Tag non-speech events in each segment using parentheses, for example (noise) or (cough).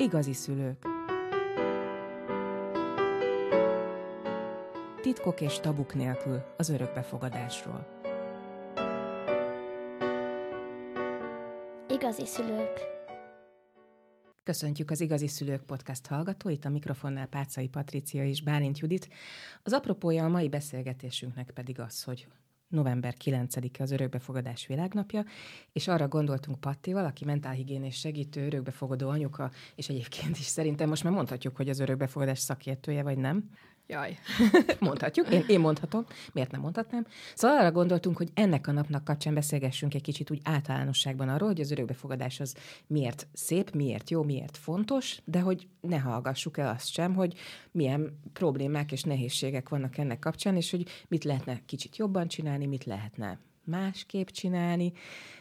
Igazi szülők. Titkok és tabuk nélkül az örökbefogadásról. Igazi szülők. Köszöntjük az Igazi Szülők podcast hallgatóit, a mikrofonnál Pácai Patricia és Bálint Judit. Az apropója a mai beszélgetésünknek pedig az, hogy november 9-e az örökbefogadás világnapja, és arra gondoltunk Pattival, aki mentálhigiénés segítő, örökbefogadó anyuka, és egyébként is szerintem most már mondhatjuk, hogy az örökbefogadás szakértője, vagy nem. Jaj. (laughs) Mondhatjuk, én, én mondhatom, miért nem mondhatnám. Szóval arra gondoltunk, hogy ennek a napnak kapcsán beszélgessünk egy kicsit úgy általánosságban arról, hogy az örökbefogadás az miért szép, miért jó, miért fontos, de hogy ne hallgassuk el azt sem, hogy milyen problémák és nehézségek vannak ennek kapcsán, és hogy mit lehetne kicsit jobban csinálni, mit lehetne másképp csinálni,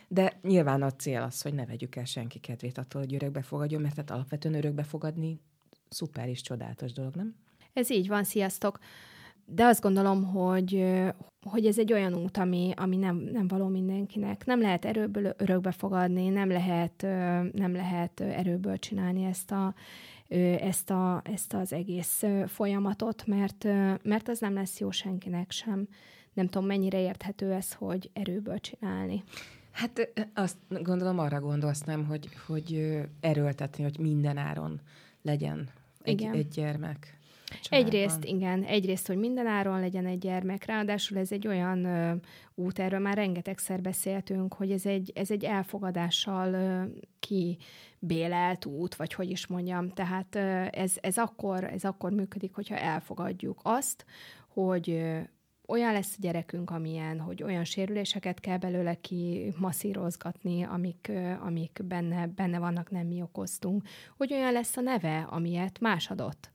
de nyilván a cél az, hogy ne vegyük el senki kedvét attól, hogy örökbe fogadjon, mert tehát alapvetően örökbe fogadni szuper és csodálatos dolog, nem? Ez így van, sziasztok. De azt gondolom, hogy, hogy ez egy olyan út, ami, ami nem, nem való mindenkinek. Nem lehet erőből örökbe fogadni, nem lehet, nem lehet erőből csinálni ezt, a, ezt, a, ezt az egész folyamatot, mert, mert az nem lesz jó senkinek sem. Nem tudom, mennyire érthető ez, hogy erőből csinálni. Hát azt gondolom, arra gondolsz nem, hogy, hogy erőltetni, hogy minden áron legyen egy, Igen. egy gyermek. Családban. Egyrészt, igen, egyrészt, hogy minden áron legyen egy gyermek, ráadásul ez egy olyan ö, út, erről már rengetegszer beszéltünk, hogy ez egy, ez egy elfogadással ö, kibélelt út, vagy hogy is mondjam, tehát ö, ez, ez, akkor, ez akkor működik, hogyha elfogadjuk azt, hogy ö, olyan lesz a gyerekünk, amilyen, hogy olyan sérüléseket kell belőle ki masszírozgatni, amik, amik benne, benne vannak, nem mi okoztunk, hogy olyan lesz a neve, amilyet más adott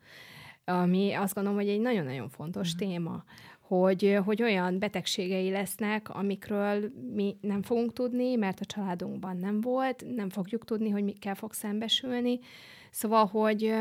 ami azt gondolom, hogy egy nagyon-nagyon fontos mm. téma, hogy, hogy olyan betegségei lesznek, amikről mi nem fogunk tudni, mert a családunkban nem volt, nem fogjuk tudni, hogy mikkel fog szembesülni. Szóval, hogy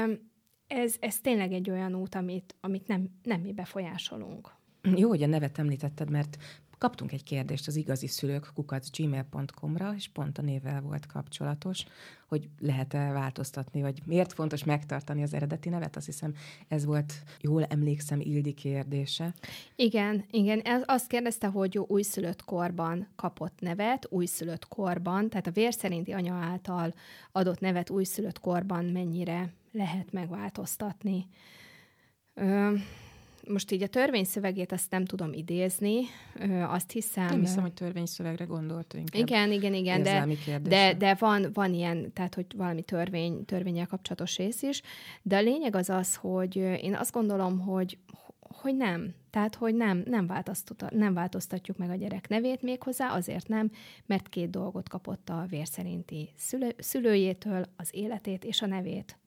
ez, ez tényleg egy olyan út, amit, amit nem, nem mi befolyásolunk. Jó, hogy a nevet említetted, mert Kaptunk egy kérdést az igazi szülők kukacgmail.com-ra, és pont a névvel volt kapcsolatos, hogy lehet-e változtatni, vagy miért fontos megtartani az eredeti nevet. Azt hiszem, ez volt, jól emlékszem, Ildi kérdése. Igen, igen. Azt kérdezte, hogy újszülött korban kapott nevet, újszülött korban, tehát a vér szerinti anya által adott nevet újszülött korban mennyire lehet megváltoztatni. Ö, most így a törvényszövegét azt nem tudom idézni, azt hiszem... Nem hiszem, hogy törvényszövegre gondolt inkább. Igen, igen, igen, de, de, de van, van ilyen, tehát hogy valami törvény, törvényel kapcsolatos rész is, de a lényeg az az, hogy én azt gondolom, hogy, hogy nem. Tehát, hogy nem, nem, nem változtatjuk meg a gyerek nevét méghozzá, azért nem, mert két dolgot kapott a vérszerinti szülő, szülőjétől, az életét és a nevét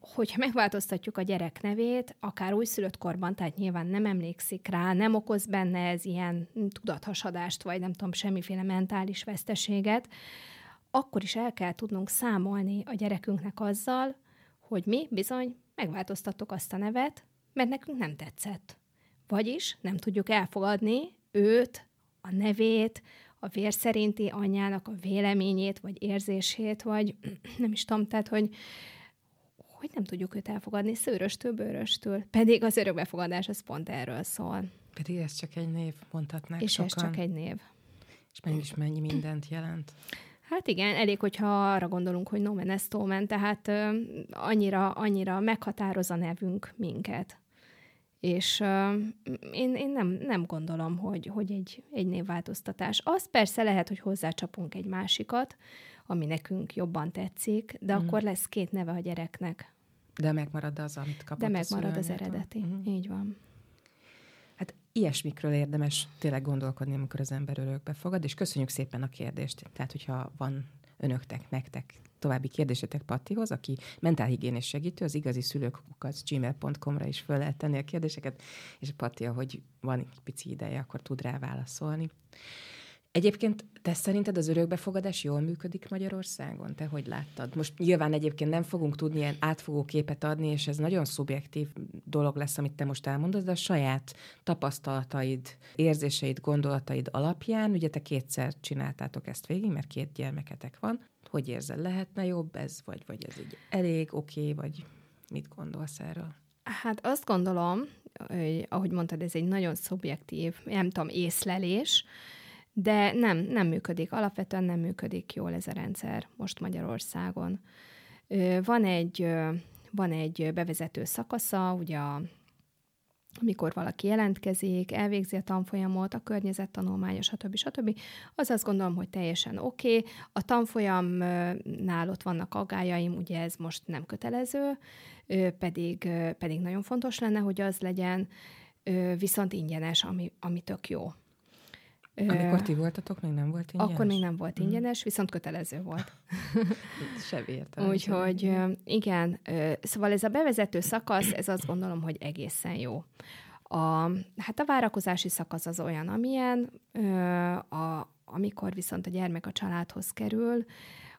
hogyha megváltoztatjuk a gyerek nevét, akár újszülött korban, tehát nyilván nem emlékszik rá, nem okoz benne ez ilyen tudathasadást, vagy nem tudom, semmiféle mentális veszteséget, akkor is el kell tudnunk számolni a gyerekünknek azzal, hogy mi bizony megváltoztattuk azt a nevet, mert nekünk nem tetszett. Vagyis nem tudjuk elfogadni őt, a nevét, a vér szerinti anyjának a véleményét, vagy érzését, vagy (clears throat) nem is tudom, tehát, hogy hogy nem tudjuk őt elfogadni szőröstől, bőröstől. Pedig az örökbefogadás az pont erről szól. Pedig ez csak egy név, mondhatnák És sokan. ez csak egy név. És mégis mennyi mindent jelent. Hát igen, elég, hogyha arra gondolunk, hogy nomen est omen, tehát uh, annyira, annyira meghatároz a nevünk minket. És uh, én, én nem, nem gondolom, hogy, hogy egy, egy névváltoztatás. Az persze lehet, hogy hozzácsapunk egy másikat, ami nekünk jobban tetszik, de mm. akkor lesz két neve a gyereknek. De megmarad az, amit kapott De megmarad az eredeti. Mm. Így van. Hát ilyesmikről érdemes tényleg gondolkodni, amikor az ember örökbe fogad, és köszönjük szépen a kérdést. Tehát, hogyha van önöktek, nektek további kérdésetek Pattihoz, aki mentálhigiénés segítő, az igazi szülőkukat gmail.com-ra is föl lehet tenni a kérdéseket, és Patti, ahogy van egy pici ideje, akkor tud rá válaszolni. Egyébként te szerinted az örökbefogadás jól működik Magyarországon? Te hogy láttad? Most nyilván egyébként nem fogunk tudni ilyen átfogó képet adni, és ez nagyon szubjektív dolog lesz, amit te most elmondasz, de a saját tapasztalataid, érzéseid, gondolataid alapján, ugye te kétszer csináltátok ezt végig, mert két gyermeketek van. hogy érzel, lehetne jobb ez, vagy, vagy ez így elég, oké, okay, vagy mit gondolsz erről? Hát azt gondolom, hogy, ahogy mondtad, ez egy nagyon szubjektív, nem tudom, észlelés, de nem, nem működik. Alapvetően nem működik jól ez a rendszer most Magyarországon. Van egy, van egy bevezető szakasza, ugye a amikor valaki jelentkezik, elvégzi a tanfolyamot, a környezettanulmánya, stb. stb. Az azt gondolom, hogy teljesen oké. Okay. A tanfolyamnál ott vannak aggájaim, ugye ez most nem kötelező, pedig, pedig nagyon fontos lenne, hogy az legyen, viszont ingyenes, ami, ami tök jó. Amikor ti voltatok, még nem volt ingyenes? Akkor még nem volt mhm. ingyenes, viszont kötelező volt. (laughs) Se értem. Úgyhogy igen, szóval ez a bevezető szakasz, ez azt gondolom, hogy egészen jó. A, hát a várakozási szakasz az olyan, amilyen, a, amikor viszont a gyermek a családhoz kerül,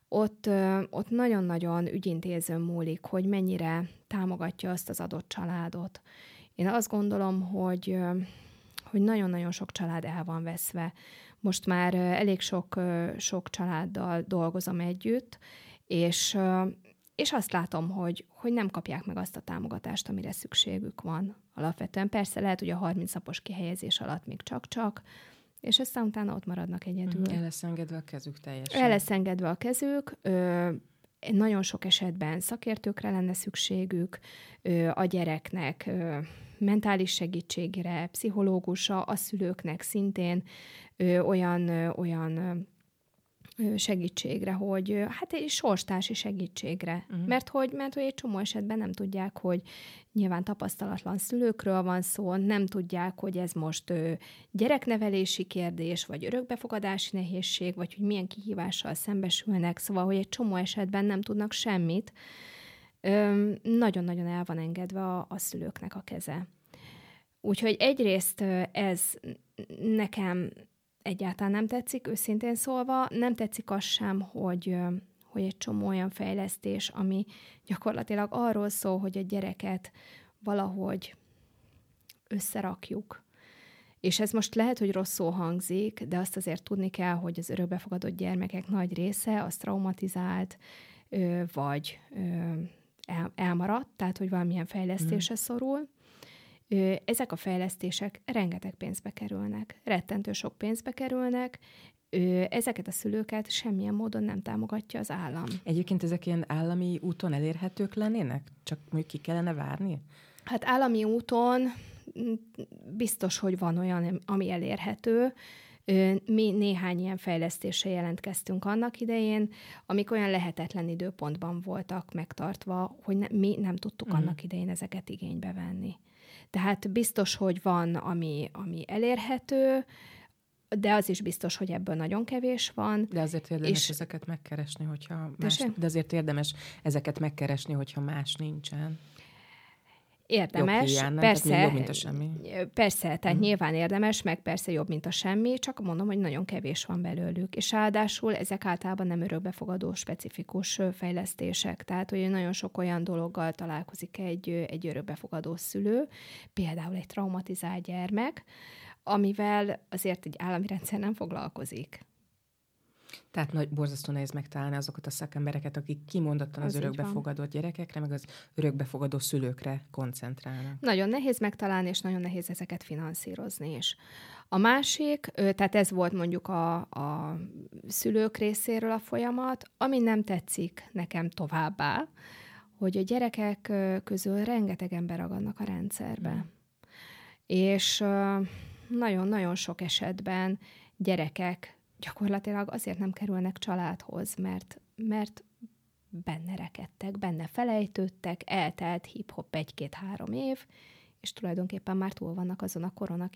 ott, ott nagyon-nagyon ügyintéző múlik, hogy mennyire támogatja azt az adott családot. Én azt gondolom, hogy hogy nagyon-nagyon sok család el van veszve. Most már elég sok, sok családdal dolgozom együtt, és, és azt látom, hogy, hogy nem kapják meg azt a támogatást, amire szükségük van. Alapvetően persze lehet, hogy a 30 napos kihelyezés alatt még csak-csak, és aztán utána ott maradnak egyedül. El lesz engedve a kezük teljesen. El lesz engedve a kezük. Ö, nagyon sok esetben szakértőkre lenne szükségük, ö, a gyereknek ö, mentális segítségre, pszichológusa, a szülőknek szintén ö, olyan, ö, olyan segítségre, hogy hát egy sorstársi segítségre. Uh-huh. Mert, hogy, mert hogy egy csomó esetben nem tudják, hogy nyilván tapasztalatlan szülőkről van szó, nem tudják, hogy ez most ö, gyereknevelési kérdés, vagy örökbefogadási nehézség, vagy hogy milyen kihívással szembesülnek, szóval, hogy egy csomó esetben nem tudnak semmit, nagyon-nagyon el van engedve a, a szülőknek a keze. Úgyhogy egyrészt ez nekem egyáltalán nem tetszik, őszintén szólva. Nem tetszik az sem, hogy, hogy egy csomó olyan fejlesztés, ami gyakorlatilag arról szól, hogy a gyereket valahogy összerakjuk. És ez most lehet, hogy rosszul hangzik, de azt azért tudni kell, hogy az örökbefogadott gyermekek nagy része az traumatizált, vagy el, elmaradt, tehát hogy valamilyen fejlesztése mm. szorul. Ezek a fejlesztések rengeteg pénzbe kerülnek, rettentő sok pénzbe kerülnek, ezeket a szülőket semmilyen módon nem támogatja az állam. Egyébként ezek ilyen állami úton elérhetők lennének? Csak mondjuk ki kellene várni? Hát állami úton biztos, hogy van olyan, ami elérhető. Mi néhány ilyen fejlesztéssel jelentkeztünk annak idején, amik olyan lehetetlen időpontban voltak megtartva, hogy ne, mi nem tudtuk uh-huh. annak idején ezeket igénybe venni. Tehát biztos, hogy van, ami, ami elérhető, de az is biztos, hogy ebből nagyon kevés van. De azért érdemes és... ezeket megkeresni, hogyha más, de azért érdemes ezeket megkeresni, hogyha más nincsen. Érdemes, jobb persze, jobb, mint a semmi. Persze, tehát uh-huh. nyilván érdemes, meg persze jobb, mint a semmi, csak mondom, hogy nagyon kevés van belőlük. És ráadásul ezek általában nem örökbefogadó specifikus fejlesztések, tehát hogy nagyon sok olyan dologgal találkozik egy, egy örökbefogadó szülő, például egy traumatizált gyermek, amivel azért egy állami rendszer nem foglalkozik. Tehát nagy, borzasztó nehéz megtalálni azokat a szakembereket, akik kimondottan az, az örökbefogadó gyerekekre, meg az örökbefogadó szülőkre koncentrálnak. Nagyon nehéz megtalálni, és nagyon nehéz ezeket finanszírozni is. A másik, tehát ez volt mondjuk a, a szülők részéről a folyamat, ami nem tetszik nekem továbbá, hogy a gyerekek közül rengeteg ember ragadnak a rendszerbe. Mm. És nagyon-nagyon sok esetben gyerekek gyakorlatilag azért nem kerülnek családhoz, mert, mert benne rekedtek, benne felejtődtek, eltelt hip-hop egy-két-három év, és tulajdonképpen már túl vannak azon a koron,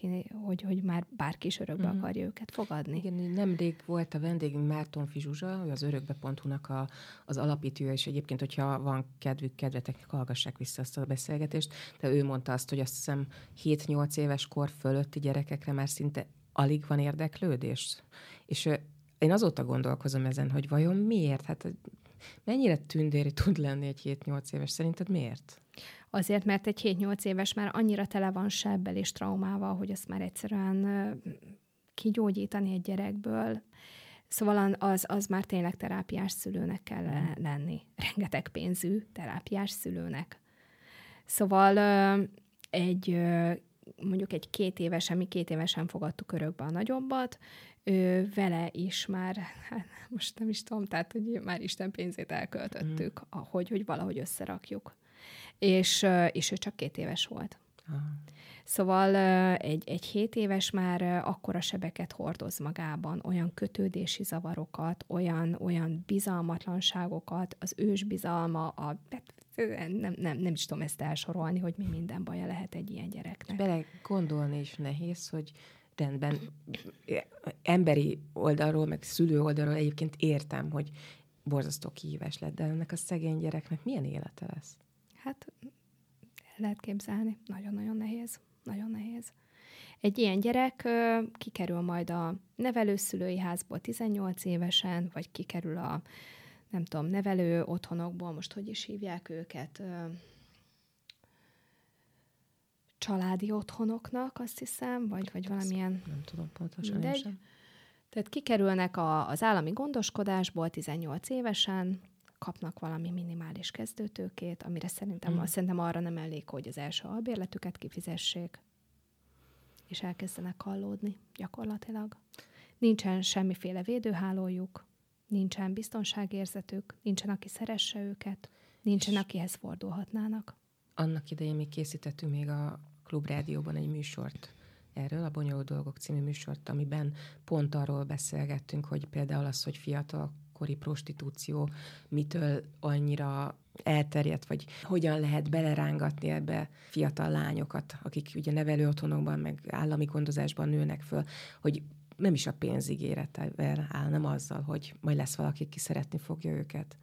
hogy, hogy már bárki is örökbe mm. akarja őket fogadni. Igen, nemrég volt a vendégünk Márton Fizsuzsa, ő az örökbe.hu-nak a, az alapítója, és egyébként, hogyha van kedvük, kedvetek, hallgassák vissza azt a beszélgetést, de ő mondta azt, hogy azt hiszem 7-8 éves kor fölötti gyerekekre már szinte alig van érdeklődés. És én azóta gondolkozom ezen, hogy vajon miért? Hát mennyire tündéri tud lenni egy 7-8 éves? Szerinted miért? Azért, mert egy 7-8 éves már annyira tele van sebbel és traumával, hogy azt már egyszerűen kigyógyítani egy gyerekből Szóval az, az már tényleg terápiás szülőnek kell mm. lenni. Rengeteg pénzű terápiás szülőnek. Szóval egy mondjuk egy két évesen, mi két évesen fogadtuk örökbe a nagyobbat, ő, vele is már, hát most nem is tudom, tehát hogy már Isten pénzét elköltöttük, mm. hogy, hogy valahogy összerakjuk. És, és ő csak két éves volt. Ah. Szóval egy, egy hét éves már akkora sebeket hordoz magában, olyan kötődési zavarokat, olyan, olyan bizalmatlanságokat, az ős bizalma, a, hát, nem, nem, nem is tudom ezt elsorolni, hogy mi minden baja lehet egy ilyen gyereknek. Bele gondolni is nehéz, hogy rendben emberi oldalról, meg szülő oldalról egyébként értem, hogy borzasztó kihívás lett, de ennek a szegény gyereknek milyen élete lesz? Hát lehet képzelni. Nagyon-nagyon nehéz. Nagyon nehéz. Egy ilyen gyerek kikerül majd a nevelőszülői házból 18 évesen, vagy kikerül a, nem tudom, nevelő otthonokból, most hogy is hívják őket, családi otthonoknak, azt hiszem, vagy, vagy valamilyen... Nem tudom pontosan mindegy. sem. Tehát kikerülnek a, az állami gondoskodásból 18 évesen, kapnak valami minimális kezdőtőkét, amire szerintem, mm. szerintem arra nem elég, hogy az első albérletüket kifizessék, és elkezdenek hallódni gyakorlatilag. Nincsen semmiféle védőhálójuk, nincsen biztonságérzetük, nincsen, aki szeresse őket, nincsen, akihez fordulhatnának. Annak idején mi készítettünk még a Klubrádióban egy műsort erről, a Bonyolult Dolgok című műsort, amiben pont arról beszélgettünk, hogy például az, hogy fiatal kori prostitúció mitől annyira elterjedt, vagy hogyan lehet belerángatni ebbe fiatal lányokat, akik ugye nevelő otthonokban, meg állami gondozásban nőnek föl, hogy nem is a pénzigéretevel áll, nem azzal, hogy majd lesz valaki, ki szeretni fogja őket.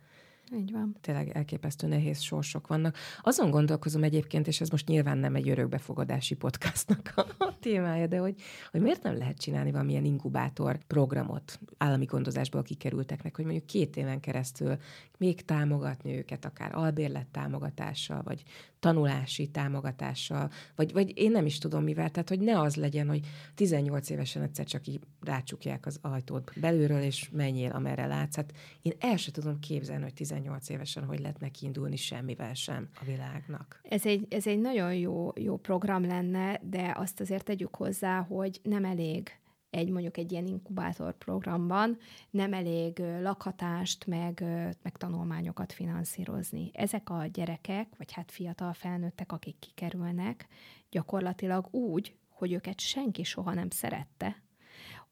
Így van. Tényleg elképesztő nehéz sorsok vannak. Azon gondolkozom egyébként, és ez most nyilván nem egy örökbefogadási podcastnak a témája, de hogy, hogy miért nem lehet csinálni valamilyen inkubátor programot állami gondozásból kikerülteknek, hogy mondjuk két éven keresztül még támogatni őket, akár albérlet támogatással, vagy tanulási támogatással, vagy, vagy én nem is tudom mivel, tehát hogy ne az legyen, hogy 18 évesen egyszer csak így rácsukják az ajtót belülről, és menjél, amerre látsz. Hát én el sem tudom képzelni, hogy 18 évesen hogy lehet neki indulni semmivel sem a világnak. Ez egy, ez egy nagyon jó, jó program lenne, de azt azért tegyük hozzá, hogy nem elég egy mondjuk egy ilyen inkubátor programban nem elég lakhatást, meg, meg tanulmányokat finanszírozni. Ezek a gyerekek, vagy hát fiatal felnőttek, akik kikerülnek, gyakorlatilag úgy, hogy őket senki soha nem szerette,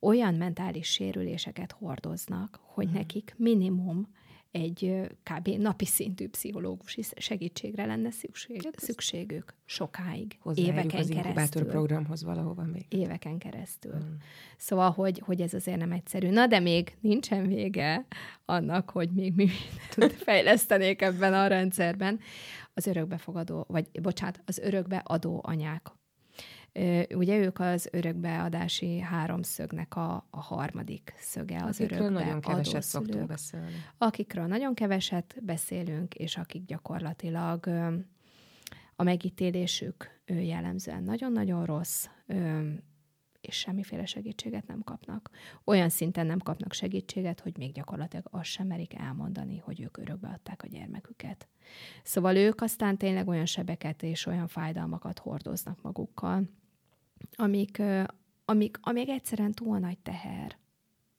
olyan mentális sérüléseket hordoznak, hogy hmm. nekik minimum egy kb. napi szintű pszichológusi segítségre lenne szükség, hát szükségük sokáig, éveken az keresztül. programhoz valahova még. Éveken keresztül. Hmm. Szóval, hogy, hogy ez azért nem egyszerű. Na, de még nincsen vége annak, hogy még mi (laughs) fejlesztenék ebben a rendszerben. Az örökbefogadó, vagy bocsánat, az örökbeadó anyák Ugye ők az örökbeadási háromszögnek a, a harmadik szöge az akikről nagyon keveset szoktunk beszélni. Akikről nagyon keveset beszélünk, és akik gyakorlatilag a megítélésük jellemzően nagyon-nagyon rossz, és semmiféle segítséget nem kapnak. Olyan szinten nem kapnak segítséget, hogy még gyakorlatilag azt sem merik elmondani, hogy ők örökbe adták a gyermeküket. Szóval ők aztán tényleg olyan sebeket és olyan fájdalmakat hordoznak magukkal, amik, amik, amik egyszerűen túl nagy teher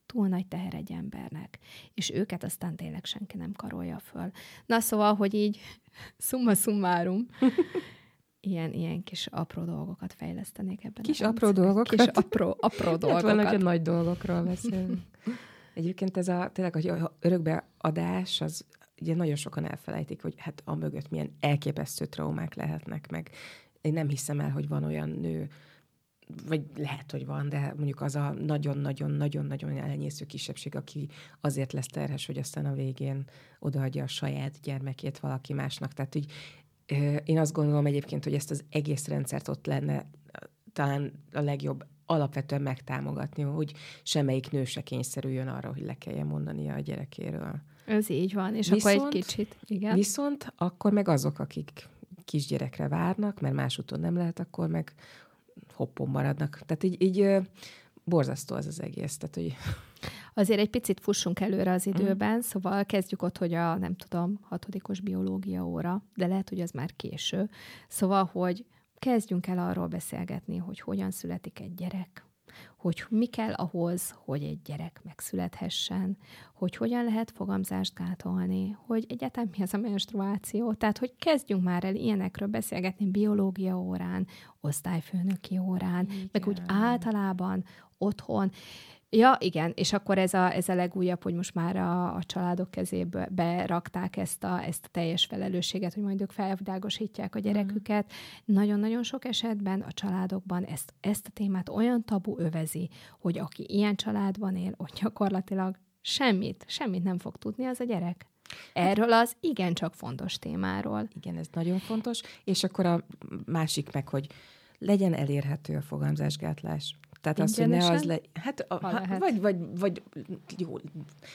túl nagy teher egy embernek, és őket aztán tényleg senki nem karolja föl. Na szóval, hogy így (laughs) summa summarum, (laughs) ilyen, ilyen kis apró dolgokat fejlesztenék ebben. Kis apró dolgokat? Kis apró, apró dolgokat. Hát van, hogy nagy dolgokról beszélünk. Egyébként ez a tényleg, hogy örökbeadás, az ugye nagyon sokan elfelejtik, hogy hát a mögött milyen elképesztő traumák lehetnek, meg én nem hiszem el, hogy van olyan nő, vagy lehet, hogy van, de mondjuk az a nagyon-nagyon-nagyon-nagyon elenyésző kisebbség, aki azért lesz terhes, hogy aztán a végén odaadja a saját gyermekét valaki másnak. Tehát úgy, én azt gondolom egyébként, hogy ezt az egész rendszert ott lenne talán a legjobb alapvetően megtámogatni, hogy semmelyik nő se kényszerüljön arra, hogy le kelljen mondania a gyerekéről. Ez így van, és viszont, akkor egy kicsit, igen. Viszont akkor meg azok, akik kisgyerekre várnak, mert másúton nem lehet, akkor meg hoppon maradnak. Tehát így, így borzasztó az az egész. Tehát, hogy... Azért egy picit fussunk előre az időben, mm. szóval kezdjük ott, hogy a, nem tudom, hatodikos biológia óra, de lehet, hogy az már késő. Szóval, hogy kezdjünk el arról beszélgetni, hogy hogyan születik egy gyerek, hogy mi kell ahhoz, hogy egy gyerek megszülethessen, hogy hogyan lehet fogamzást gátolni, hogy egyáltalán mi az a menstruáció. Tehát, hogy kezdjünk már el ilyenekről beszélgetni biológia órán, osztályfőnöki órán, Igen. meg úgy általában otthon. Ja, igen, és akkor ez a, ez a legújabb, hogy most már a, a családok kezébe berakták ezt a, ezt a teljes felelősséget, hogy majd ők felvilágosítják a gyereküket. Mm. Nagyon-nagyon sok esetben a családokban ezt, ezt a témát olyan tabu övezi, hogy aki ilyen családban él, ott gyakorlatilag semmit, semmit nem fog tudni az a gyerek. Erről az igencsak fontos témáról. Igen, ez nagyon fontos. És akkor a másik meg, hogy legyen elérhető a fogamzásgátlás. Tehát az, hogy ne az le... Hát, a, ha, lehet. vagy, vagy, vagy jó,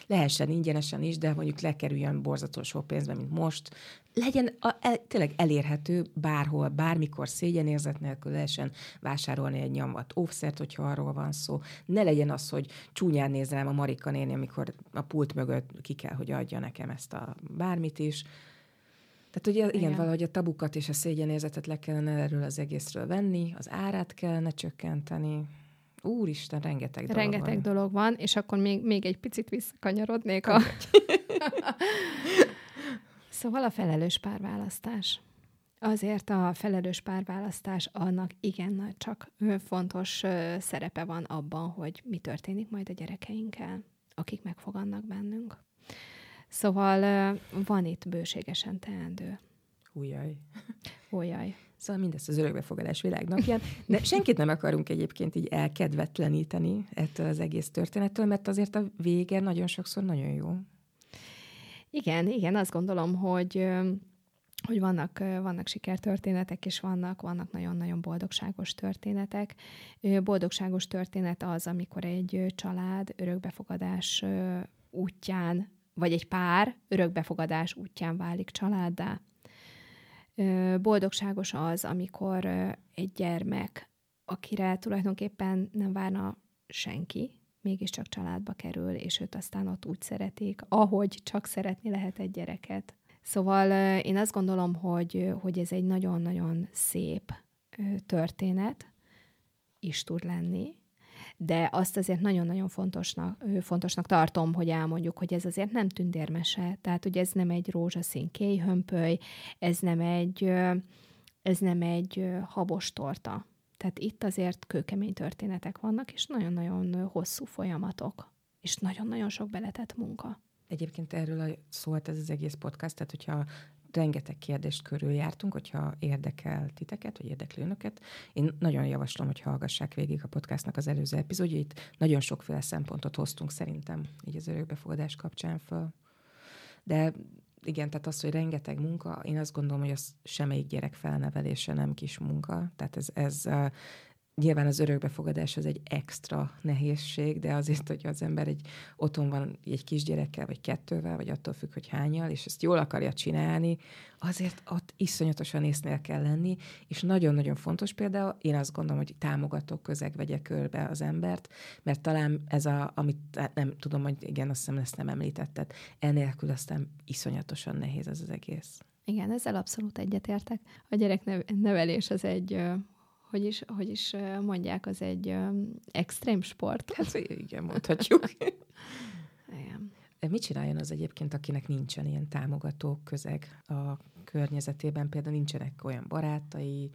lehessen ingyenesen is, de mondjuk lekerüljön borzató sok pénzbe, mint most. Legyen a, el, tényleg elérhető bárhol, bármikor szégyenérzet nélkül lehessen vásárolni egy nyomvat óvszert, hogyha arról van szó. Ne legyen az, hogy csúnyán nézem a Marika néni, amikor a pult mögött ki kell, hogy adja nekem ezt a bármit is. Tehát ugye igen, igen, valahogy a tabukat és a szégyenérzetet le kellene erről az egészről venni, az árát kellene csökkenteni, Úristen, rengeteg dolog Rengeteg van. dolog van, és akkor még, még egy picit visszakanyarodnék a... (laughs) szóval a felelős párválasztás. Azért a felelős párválasztás annak igen nagy csak fontos szerepe van abban, hogy mi történik majd a gyerekeinkkel, akik megfogannak bennünk. Szóval van itt bőségesen teendő. Újjaj. Újjaj. Szóval mindezt az örökbefogadás világnapján. De senkit nem akarunk egyébként így elkedvetleníteni ettől az egész történettől, mert azért a vége nagyon sokszor nagyon jó. Igen, igen, azt gondolom, hogy hogy vannak, vannak sikertörténetek, és vannak, vannak nagyon-nagyon boldogságos történetek. Boldogságos történet az, amikor egy család örökbefogadás útján, vagy egy pár örökbefogadás útján válik családdá. Boldogságos az, amikor egy gyermek, akire tulajdonképpen nem várna senki, mégiscsak családba kerül, és őt aztán ott úgy szeretik, ahogy csak szeretni lehet egy gyereket. Szóval én azt gondolom, hogy, hogy ez egy nagyon-nagyon szép történet is tud lenni, de azt azért nagyon-nagyon fontosnak, fontosnak tartom, hogy elmondjuk, hogy ez azért nem tündérmese, tehát hogy ez nem egy rózsaszín kéjhömpöly, ez nem egy, ez nem egy habos torta. Tehát itt azért kőkemény történetek vannak, és nagyon-nagyon hosszú folyamatok, és nagyon-nagyon sok beletett munka. Egyébként erről szólt ez az egész podcast, tehát hogyha rengeteg kérdést körül jártunk, hogyha érdekel titeket, vagy érdekli önöket. Én nagyon javaslom, hogy hallgassák végig a podcastnak az előző epizódjait. Nagyon sokféle szempontot hoztunk szerintem így az örökbefogadás kapcsán föl. De igen, tehát az, hogy rengeteg munka, én azt gondolom, hogy az semmelyik gyerek felnevelése nem kis munka. Tehát ez, ez Nyilván az örökbefogadás az egy extra nehézség, de azért, hogy az ember egy otthon van egy kisgyerekkel, vagy kettővel, vagy attól függ, hogy hányal, és ezt jól akarja csinálni, azért ott iszonyatosan észnél kell lenni, és nagyon-nagyon fontos például, én azt gondolom, hogy támogató közeg vegye körbe az embert, mert talán ez a, amit hát nem tudom, hogy igen, azt hiszem ezt nem említetted, enélkül aztán iszonyatosan nehéz ez az egész. Igen, ezzel abszolút egyetértek. A gyerek nevelés az egy hogy is, hogy is mondják, az egy um, extrém sport. Hát igen, mondhatjuk. (laughs) igen. Mit csináljon az egyébként, akinek nincsen ilyen támogató közeg a környezetében? Például nincsenek olyan barátai,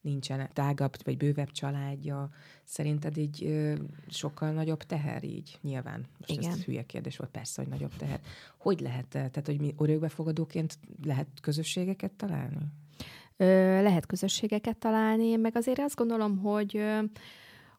nincsen tágabb vagy bővebb családja. Szerinted így ö, sokkal nagyobb teher így? Nyilván. Most Igen. ez hülye kérdés volt, persze, hogy nagyobb teher. Hogy lehet, tehát hogy mi örökbefogadóként lehet közösségeket találni? Lehet közösségeket találni, meg azért azt gondolom, hogy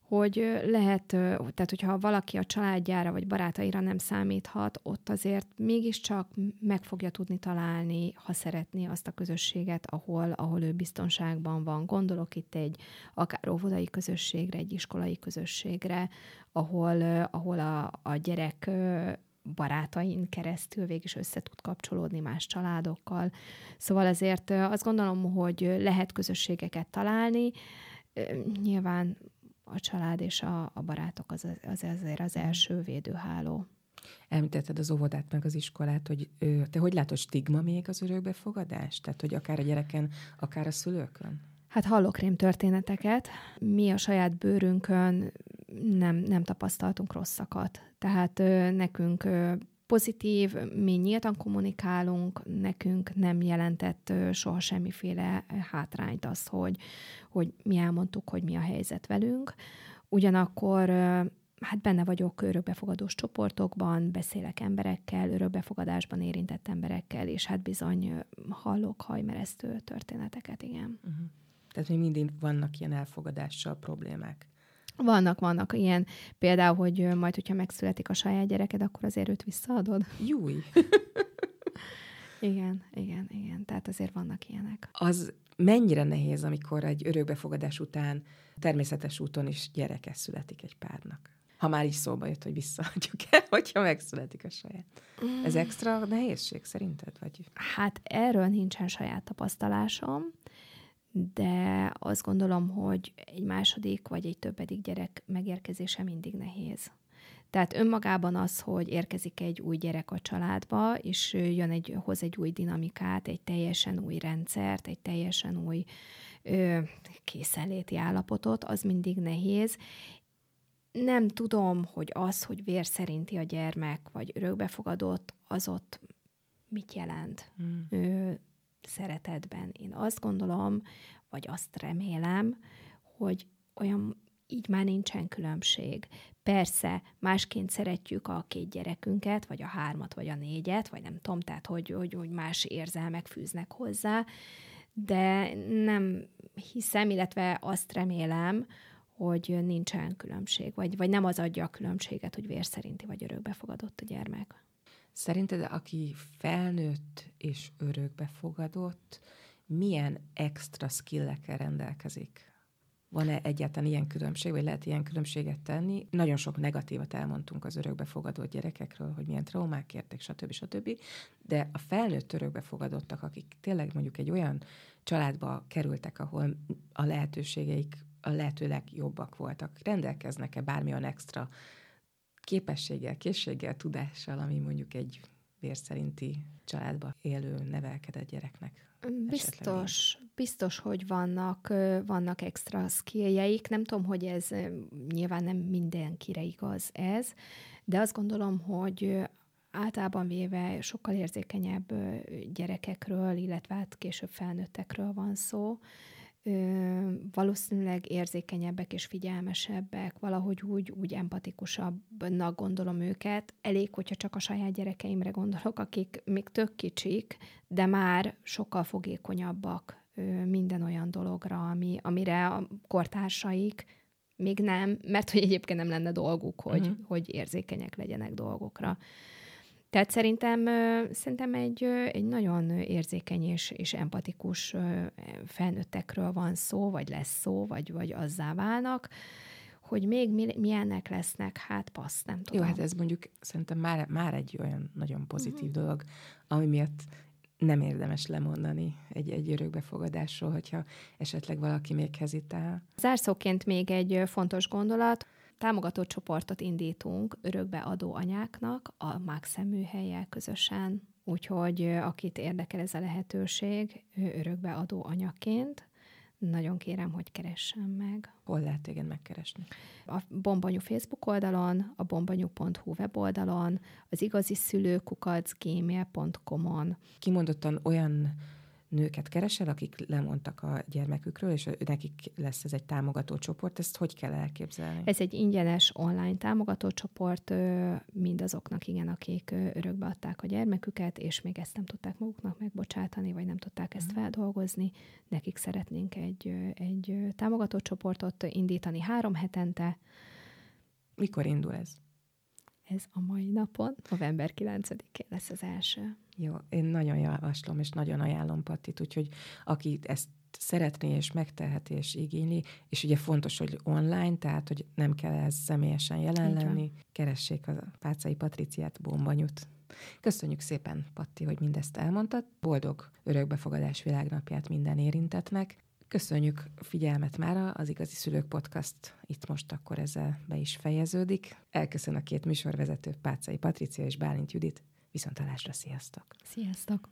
hogy lehet, tehát hogyha valaki a családjára vagy barátaira nem számíthat, ott azért mégiscsak meg fogja tudni találni, ha szeretné azt a közösséget, ahol, ahol ő biztonságban van. Gondolok itt egy akár óvodai közösségre, egy iskolai közösségre, ahol, ahol a, a gyerek barátain keresztül végig is össze tud kapcsolódni más családokkal. Szóval ezért azt gondolom, hogy lehet közösségeket találni. Nyilván a család és a, a barátok az, az azért az első védőháló. Említetted az óvodát meg az iskolát, hogy te hogy látod, stigma még az örökbefogadás? Tehát, hogy akár a gyereken, akár a szülőkön? Hát hallok rém történeteket. Mi a saját bőrünkön nem, nem tapasztaltunk rosszakat. Tehát ö, nekünk ö, pozitív, mi nyíltan kommunikálunk, nekünk nem jelentett ö, soha semmiféle hátrányt az, hogy, hogy mi elmondtuk, hogy mi a helyzet velünk. Ugyanakkor hát benne vagyok örökbefogadós csoportokban, beszélek emberekkel, örökbefogadásban érintett emberekkel, és hát bizony hallok hajmeresztő történeteket, igen. Uh-huh. Tehát még mindig vannak ilyen elfogadással problémák. Vannak, vannak ilyen, például, hogy majd, hogyha megszületik a saját gyereked, akkor azért őt visszaadod. Júj! igen, igen, igen. Tehát azért vannak ilyenek. Az mennyire nehéz, amikor egy örökbefogadás után természetes úton is gyereke születik egy párnak? Ha már is szóba jött, hogy visszaadjuk el, (laughs) hogyha megszületik a saját. Ez mm. extra nehézség szerinted? Vagy? Hát erről nincsen saját tapasztalásom, de azt gondolom, hogy egy második vagy egy többedik gyerek megérkezése mindig nehéz. Tehát önmagában az, hogy érkezik egy új gyerek a családba, és jön egy, hoz egy új dinamikát, egy teljesen új rendszert, egy teljesen új ö, készenléti állapotot, az mindig nehéz, nem tudom, hogy az, hogy vér szerinti a gyermek, vagy örökbefogadott, az ott mit jelent hmm. ő, szeretetben. Én azt gondolom, vagy azt remélem, hogy olyan így már nincsen különbség. Persze, másként szeretjük a két gyerekünket, vagy a hármat, vagy a négyet, vagy nem tudom, tehát hogy, hogy, hogy más érzelmek fűznek hozzá, de nem hiszem, illetve azt remélem, hogy nincsen különbség, vagy, vagy nem az adja a különbséget, hogy vér szerinti vagy örökbefogadott a gyermek. Szerinted, aki felnőtt és örökbefogadott, milyen extra skillekkel rendelkezik? Van-e egyáltalán ilyen különbség, vagy lehet ilyen különbséget tenni? Nagyon sok negatívat elmondtunk az örökbefogadott gyerekekről, hogy milyen traumák értek, stb. stb. De a felnőtt örökbefogadottak, akik tényleg mondjuk egy olyan családba kerültek, ahol a lehetőségeik a lehető legjobbak voltak. Rendelkeznek-e bármilyen extra képességgel, készséggel, tudással, ami mondjuk egy vér szerinti családba élő, nevelkedett gyereknek Biztos, biztos, hogy vannak, vannak extra skilljeik. Nem tudom, hogy ez nyilván nem mindenkire igaz ez, de azt gondolom, hogy általában véve sokkal érzékenyebb gyerekekről, illetve hát később felnőttekről van szó, valószínűleg érzékenyebbek és figyelmesebbek, valahogy úgy, úgy empatikusabbnak gondolom őket. Elég, hogyha csak a saját gyerekeimre gondolok, akik még tök kicsik, de már sokkal fogékonyabbak minden olyan dologra, ami, amire a kortársaik még nem, mert hogy egyébként nem lenne dolguk, hogy, uh-huh. hogy érzékenyek legyenek dolgokra. Tehát szerintem, szerintem egy, egy nagyon érzékeny és, és empatikus felnőttekről van szó, vagy lesz szó, vagy, vagy azzá válnak, hogy még milyennek lesznek, hát passz, nem tudom. Jó, hát ez mondjuk szerintem már, már egy olyan nagyon pozitív uh-huh. dolog, ami miatt nem érdemes lemondani egy, egy örökbefogadásról, hogyha esetleg valaki még hezitál. Zárszóként még egy fontos gondolat, támogató csoportot indítunk örökbeadó anyáknak a Max műhelyel közösen, úgyhogy akit érdekel ez a lehetőség, ő örökbeadó anyaként, nagyon kérem, hogy keressen meg. Hol lehet téged megkeresni? A Bombanyú Facebook oldalon, a bombanyú.hu weboldalon, az igazi szülőkukac gmail.com-on. Kimondottan olyan nőket keresel, akik lemondtak a gyermekükről, és nekik lesz ez egy támogató csoport. Ezt hogy kell elképzelni? Ez egy ingyenes online támogató csoport mindazoknak, igen, akik örökbe adták a gyermeküket, és még ezt nem tudták maguknak megbocsátani, vagy nem tudták ezt uh-huh. feldolgozni. Nekik szeretnénk egy, egy támogató csoportot indítani három hetente. Mikor indul ez? Ez a mai napon, november 9-én lesz az első. Jó, én nagyon javaslom, és nagyon ajánlom Pattit, úgyhogy aki ezt szeretné és megteheti és igényli, és ugye fontos, hogy online, tehát hogy nem kell ez személyesen jelen Igen. lenni, keressék a Pácai Patriciát, Bombanyut. Köszönjük szépen, Patti, hogy mindezt elmondtad. Boldog örökbefogadás világnapját minden érintetnek. Köszönjük figyelmet mára, az Igazi Szülők Podcast itt most akkor ezzel be is fejeződik. Elköszön a két műsorvezető, Pácai Patricia és Bálint Judit. Viszontalásra, sziasztok! Sziasztok!